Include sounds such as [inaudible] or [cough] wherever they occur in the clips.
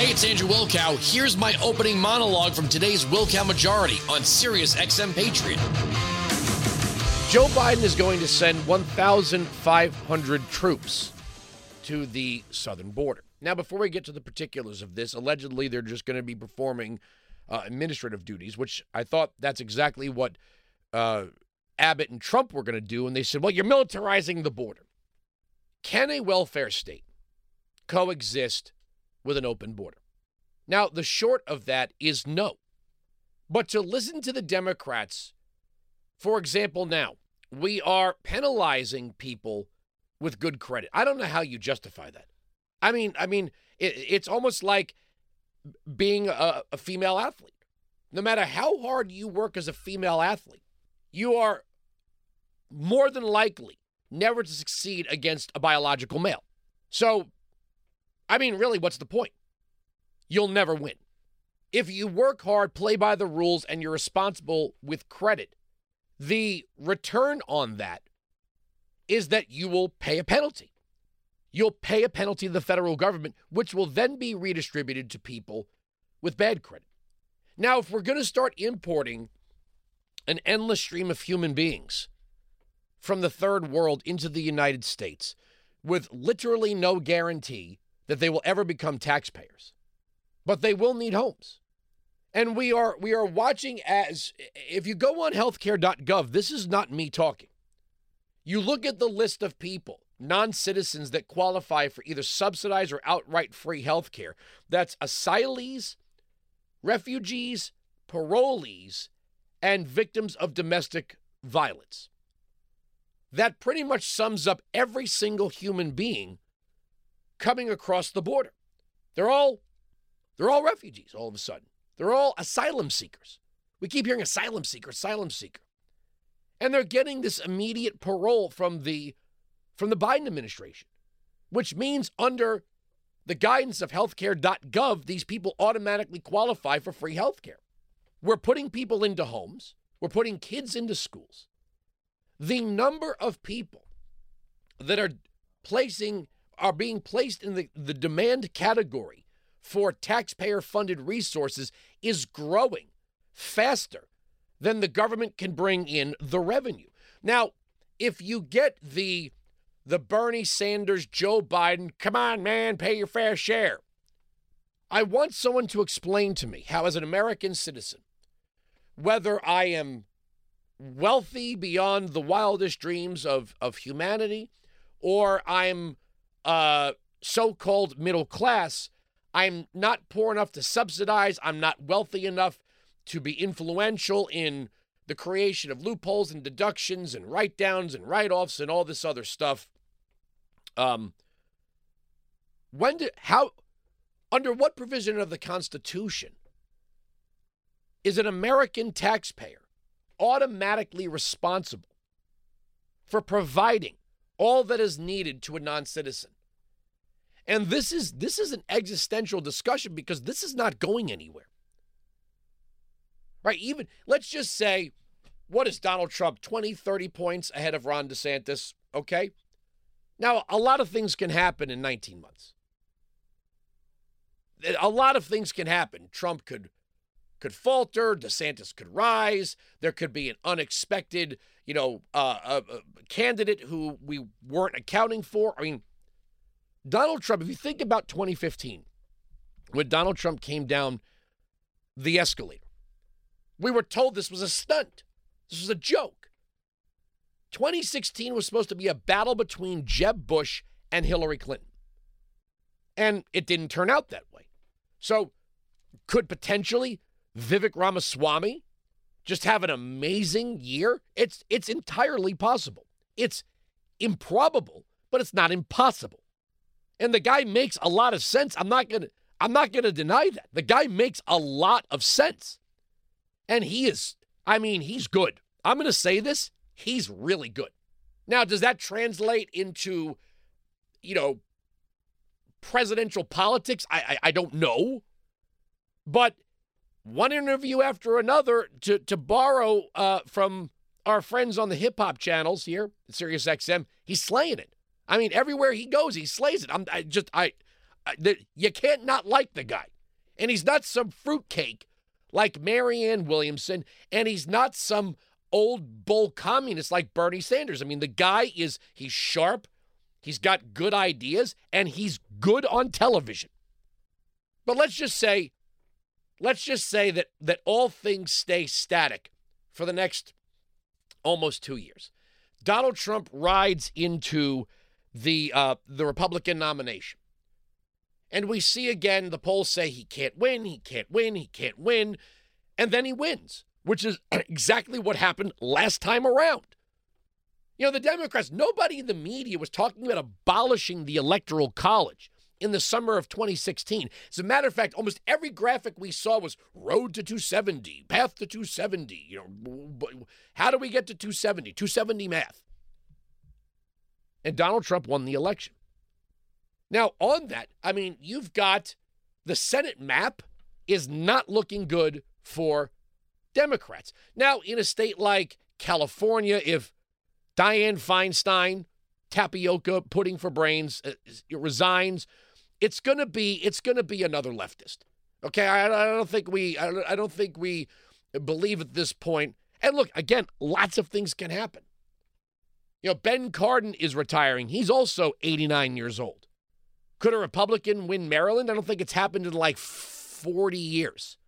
Hey, it's Andrew Wilkow. Here's my opening monologue from today's Wilkow Majority on Sirius XM Patriot. Joe Biden is going to send 1,500 troops to the southern border. Now, before we get to the particulars of this, allegedly they're just going to be performing uh, administrative duties, which I thought that's exactly what uh, Abbott and Trump were going to do. And they said, well, you're militarizing the border. Can a welfare state coexist with an open border? Now, the short of that is no. But to listen to the Democrats, for example, now, we are penalizing people with good credit. I don't know how you justify that. I mean, I mean, it, it's almost like being a, a female athlete. No matter how hard you work as a female athlete, you are more than likely never to succeed against a biological male. So, I mean, really, what's the point? You'll never win. If you work hard, play by the rules, and you're responsible with credit, the return on that is that you will pay a penalty. You'll pay a penalty to the federal government, which will then be redistributed to people with bad credit. Now, if we're going to start importing an endless stream of human beings from the third world into the United States with literally no guarantee that they will ever become taxpayers, but they will need homes. And we are we are watching as if you go on healthcare.gov, this is not me talking. You look at the list of people, non citizens that qualify for either subsidized or outright free health care. That's asylees, refugees, parolees, and victims of domestic violence. That pretty much sums up every single human being coming across the border. They're all they're all refugees all of a sudden. They're all asylum seekers. We keep hearing asylum seeker, asylum seeker. And they're getting this immediate parole from the from the Biden administration, which means under the guidance of healthcare.gov, these people automatically qualify for free healthcare. We're putting people into homes, we're putting kids into schools. The number of people that are placing are being placed in the, the demand category for taxpayer funded resources is growing faster than the government can bring in the revenue. Now, if you get the the Bernie Sanders, Joe Biden, come on, man, pay your fair share. I want someone to explain to me how, as an American citizen, whether I am wealthy beyond the wildest dreams of, of humanity or I'm uh, so called middle class, I'm not poor enough to subsidize, I'm not wealthy enough to be influential in the creation of loopholes and deductions and write downs and write offs and all this other stuff. Um, when did, how, under what provision of the Constitution is an American taxpayer automatically responsible for providing all that is needed to a non citizen? And this is this is an existential discussion because this is not going anywhere. Right? Even let's just say what is Donald Trump 20 30 points ahead of Ron DeSantis, okay? Now, a lot of things can happen in 19 months. A lot of things can happen. Trump could could falter, DeSantis could rise, there could be an unexpected, you know, uh, uh, uh candidate who we weren't accounting for. I mean, Donald Trump, if you think about 2015, when Donald Trump came down the escalator, we were told this was a stunt. This was a joke. 2016 was supposed to be a battle between Jeb Bush and Hillary Clinton. And it didn't turn out that way. So, could potentially Vivek Ramaswamy just have an amazing year? It's it's entirely possible. It's improbable, but it's not impossible. And the guy makes a lot of sense. I'm not going to I'm not going to deny that. The guy makes a lot of sense. And he is I mean, he's good. I'm going to say this, he's really good. Now, does that translate into you know presidential politics? I I, I don't know. But one interview after another to to borrow uh, from our friends on the hip hop channels here, Sirius XM, he's slaying it. I mean, everywhere he goes, he slays it. I'm I just I you can't not like the guy. And he's not some fruitcake like Marianne Williamson, and he's not some old bull communist like Bernie Sanders. I mean, the guy is, he's sharp, he's got good ideas, and he's good on television. But let's just say, let's just say that that all things stay static for the next almost two years. Donald Trump rides into the uh, the Republican nomination. And we see again the polls say he can't win, he can't win, he can't win, and then he wins, which is [clears throat] exactly what happened last time around. You know, the Democrats, nobody in the media was talking about abolishing the Electoral College in the summer of 2016. As a matter of fact, almost every graphic we saw was road to 270, path to 270. You know, how do we get to 270? 270 math. And Donald Trump won the election. Now, on that, I mean, you've got the Senate map is not looking good for Democrats. Now, in a state like California, if Dianne Feinstein, tapioca pudding for brains, uh, resigns, it's gonna be it's gonna be another leftist. Okay, I, I don't think we I don't, I don't think we believe at this point. And look, again, lots of things can happen. You know, Ben Cardin is retiring. He's also 89 years old. Could a Republican win Maryland? I don't think it's happened in like 40 years.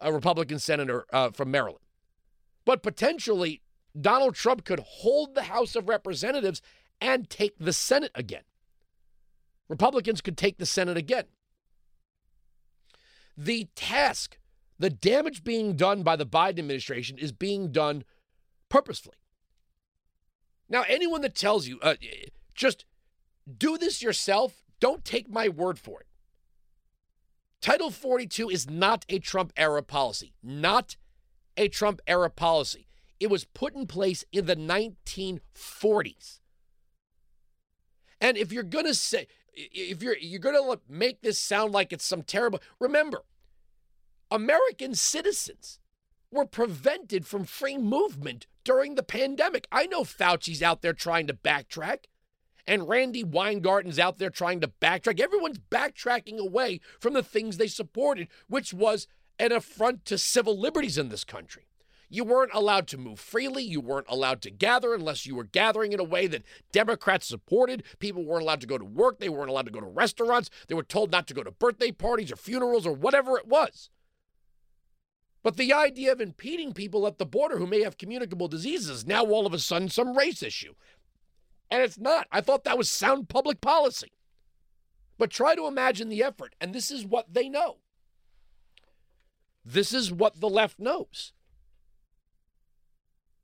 A Republican senator uh, from Maryland. But potentially, Donald Trump could hold the House of Representatives and take the Senate again. Republicans could take the Senate again. The task, the damage being done by the Biden administration is being done purposefully. Now, anyone that tells you, uh, just do this yourself, don't take my word for it. Title 42 is not a Trump era policy. Not a Trump era policy. It was put in place in the 1940s. And if you're going to say, if you're you're going to make this sound like it's some terrible, remember, American citizens were prevented from free movement during the pandemic. I know Fauci's out there trying to backtrack, and Randi Weingarten's out there trying to backtrack. Everyone's backtracking away from the things they supported, which was an affront to civil liberties in this country. You weren't allowed to move freely. You weren't allowed to gather unless you were gathering in a way that Democrats supported. People weren't allowed to go to work. They weren't allowed to go to restaurants. They were told not to go to birthday parties or funerals or whatever it was. But the idea of impeding people at the border who may have communicable diseases is now all of a sudden some race issue. And it's not. I thought that was sound public policy. But try to imagine the effort. And this is what they know. This is what the left knows.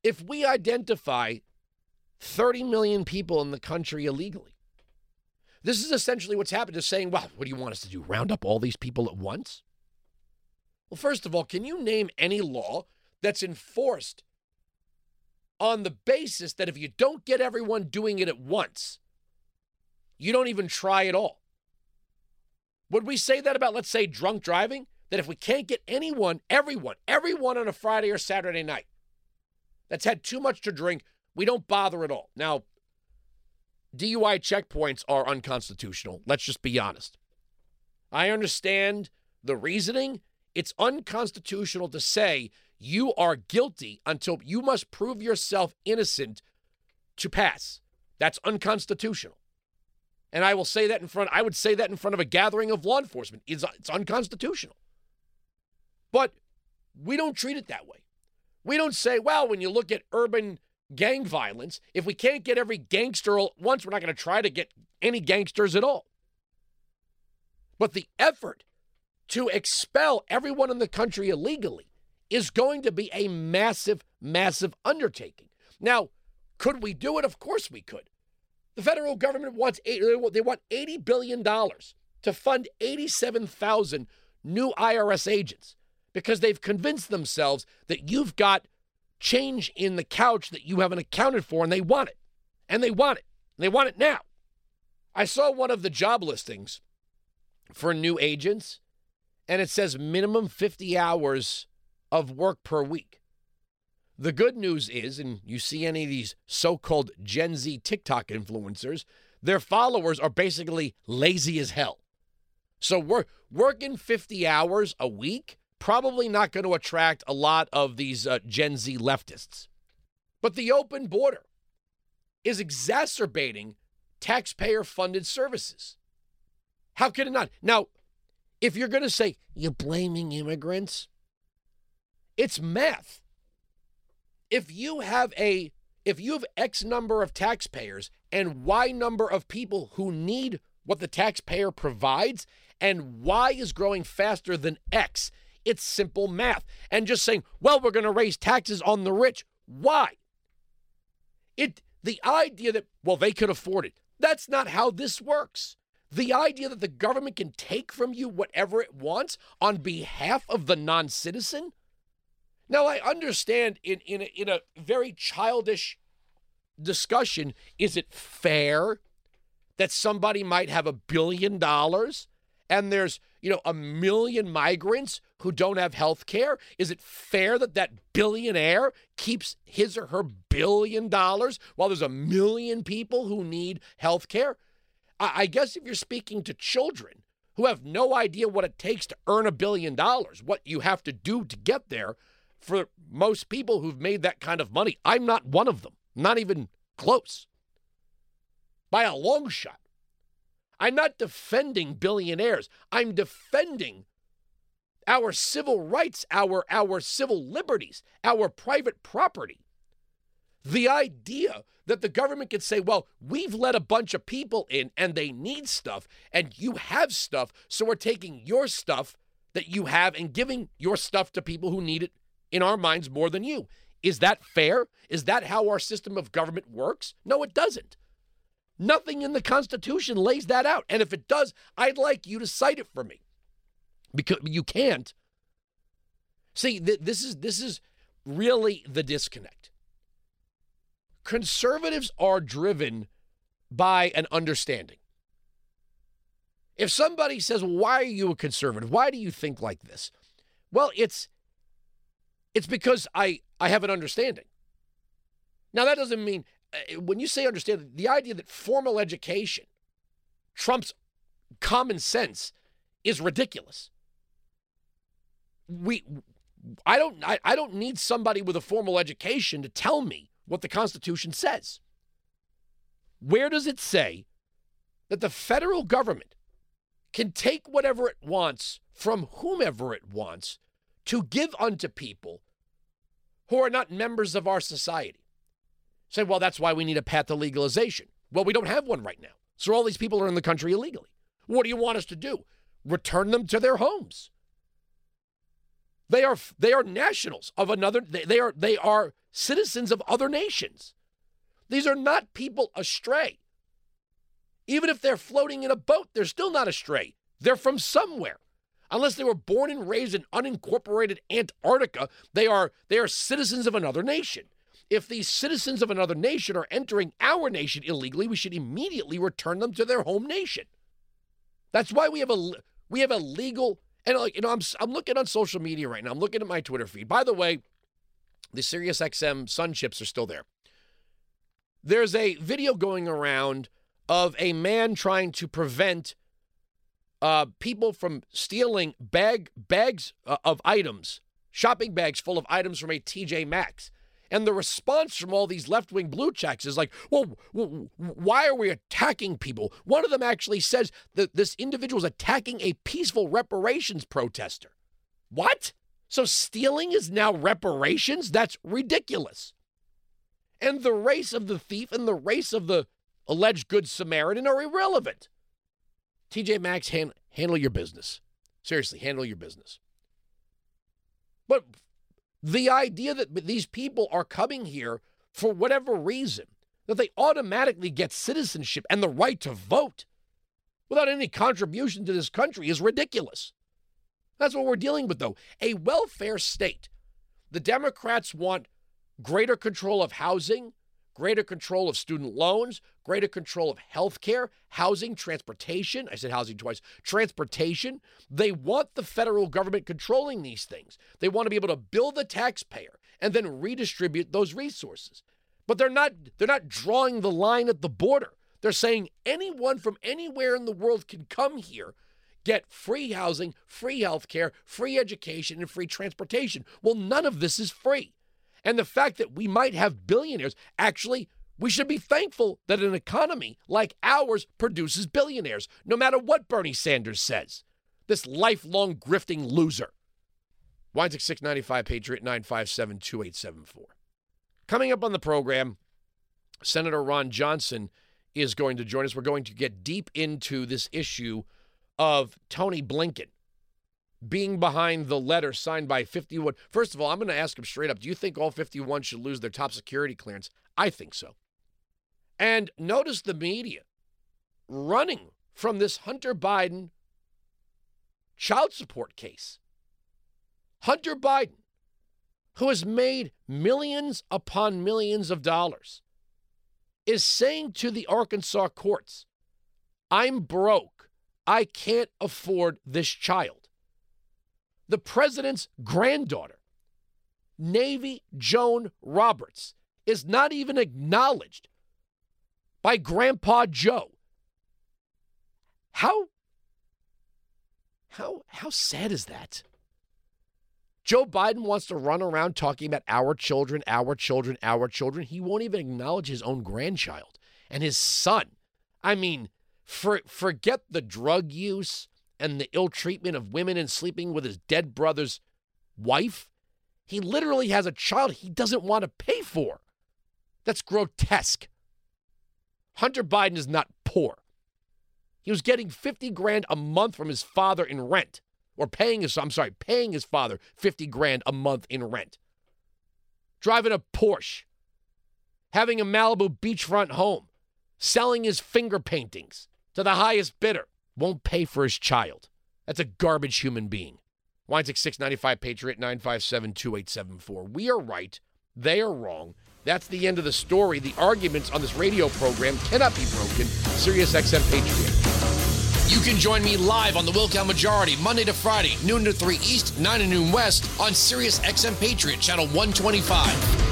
If we identify 30 million people in the country illegally, this is essentially what's happened is saying, well, what do you want us to do? Round up all these people at once? Well, first of all, can you name any law that's enforced on the basis that if you don't get everyone doing it at once, you don't even try at all? Would we say that about, let's say, drunk driving? That if we can't get anyone, everyone, everyone on a Friday or Saturday night that's had too much to drink, we don't bother at all. Now, DUI checkpoints are unconstitutional. Let's just be honest. I understand the reasoning it's unconstitutional to say you are guilty until you must prove yourself innocent to pass. That's unconstitutional. And I will say that in front, I would say that in front of a gathering of law enforcement. It's, it's unconstitutional. But we don't treat it that way. We don't say, well, when you look at urban gang violence, if we can't get every gangster once, we're not going to try to get any gangsters at all. But the effort to expel everyone in the country illegally is going to be a massive, massive undertaking. Now, could we do it? Of course we could. The federal government wants uh, they want eighty billion dollars to fund eighty-seven thousand new IRS agents because they've convinced themselves that you've got change in the couch that you haven't accounted for, and they want it, and they want it, and they want it now. I saw one of the job listings for new agents and it says minimum 50 hours of work per week. The good news is, and you see any of these so called Gen Z TikTok influencers, their followers are basically lazy as hell. So we're working 50 hours a week, probably not going to attract a lot of these uh, Gen Z leftists. But the open border is exacerbating taxpayer funded services. How could it not? Now, if you're going to say you're blaming immigrants, it's math. If you have a if you have X number of taxpayers and Y number of people who need what the taxpayer provides, and Y is growing faster than X, it's simple math. And just saying, well, we're going to raise taxes on the rich. Why? It the idea that, well, they could afford it. That's not how this works. The idea that the government can take from you whatever it wants on behalf of the non citizen. Now, I understand in, in, a, in a very childish discussion is it fair that somebody might have a billion dollars and there's you know a million migrants who don't have health care is it fair that that billionaire keeps his or her billion dollars while there's a million people who need health care? I, guess if you're speaking to children who have no idea what it takes to earn a billion dollars what you have to do to get there for most people who've made that kind of money i'm not one of them not even close. By a long shot I'm not defending billionaires. I'm defending our civil rights, our, our civil liberties, our private property. The idea that the government could say, well, we've let a bunch of people in and they need stuff, and you have stuff, so we're taking your stuff that you have and giving your stuff to people who need it in our minds more than you. Is that fair? Is that how our system of government works? No, it doesn't. Nothing in the Constitution lays that out. And if it does, I'd like you to cite it for me. Because you can't. See, th- this is this is really the disconnect. Conservatives are driven by an understanding. If somebody says, "Why are you a conservative? Why do you think like this?" Well, it's it's because I I have an understanding. Now that doesn't mean Uh, when you say understand, the idea that formal education trumps common sense is ridiculous. We, I don't, I, I don't need somebody with a formal education to tell me what the Constitution says. Where does it say that the federal government can take whatever it wants from whomever it wants to give unto people who are not members of our society? Say, well, that's why we need a path to legalization. Well, we don't have one right now. So all these people are in the country illegally. What do you want us to do? Return them to their homes. They are they are nationals of another they, they are they are citizens of other nations. These are not people astray. Even if they're floating in a boat, they're still not astray. They're from somewhere. Unless they were born and raised in unincorporated Antarctica, they are they are citizens of another nation. If these citizens of another nation are entering our nation illegally, we should immediately return them to their home nation. That's why we have a we have a legal and like you know I'm I'm looking on social media right now. I'm looking at my Twitter feed. By the way, the SiriusXM Sun chips are still there. There's a video going around of a man trying to prevent uh, people from stealing bag bags uh, of items, shopping bags full of items from a TJ Maxx. And the response from all these left wing blue checks is like, well, why are we attacking people? One of them actually says that this individual is attacking a peaceful reparations protester. What? So stealing is now reparations? That's ridiculous. And the race of the thief and the race of the alleged good Samaritan are irrelevant. TJ Maxx, hand, handle your business. Seriously, handle your business. But the idea that these people are coming here for whatever reason, that they automatically get citizenship and the right to vote without any contribution to this country is ridiculous. That's what we're dealing with, though. A welfare state. The Democrats want greater control of housing, greater control of student loans, greater control of health care, housing, transportation. I said housing twice. Transportation. They want the federal government controlling these things. They want to be able to bill the taxpayer and then redistribute those resources. But they're not they're not drawing the line at the border. They're saying anyone from anywhere in the world can come here get free housing, free health care, free education, and free transportation. Well, none of this is free. And the fact that we might have billionaires, actually, we should be thankful that an economy like ours produces billionaires, no matter what Bernie Sanders says. This lifelong grifting loser. Winesick 695 Patriot 957 2874. Coming up on the program, Senator Ron Johnson is going to join us. We're going to get deep into this issue of Tony Blinken being behind the letter signed by 51. First of all, I'm going to ask him straight up do you think all 51 should lose their top security clearance? I think so. And notice the media running from this Hunter Biden child support case. Hunter Biden, who has made millions upon millions of dollars, is saying to the Arkansas courts, I'm broke. I can't afford this child. The president's granddaughter, Navy Joan Roberts, is not even acknowledged by Grandpa Joe. How how how sad is that? Joe Biden wants to run around talking about our children, our children, our children. He won't even acknowledge his own grandchild and his son. I mean, for, forget the drug use and the ill treatment of women and sleeping with his dead brother's wife. He literally has a child he doesn't want to pay for. That's grotesque. Hunter Biden is not poor. He was getting 50 grand a month from his father in rent or paying his I'm sorry, paying his father 50 grand a month in rent. Driving a Porsche, having a Malibu beachfront home, selling his finger paintings to the highest bidder, won't pay for his child. That's a garbage human being. Winesick 695 Patriot 957 2874. We are right. They are wrong. That's the end of the story. The arguments on this radio program cannot be broken. Sirius XM Patriot. You can join me live on the Wilkow Majority Monday to Friday, noon to 3 East, 9 to noon West on Sirius XM Patriot, channel 125.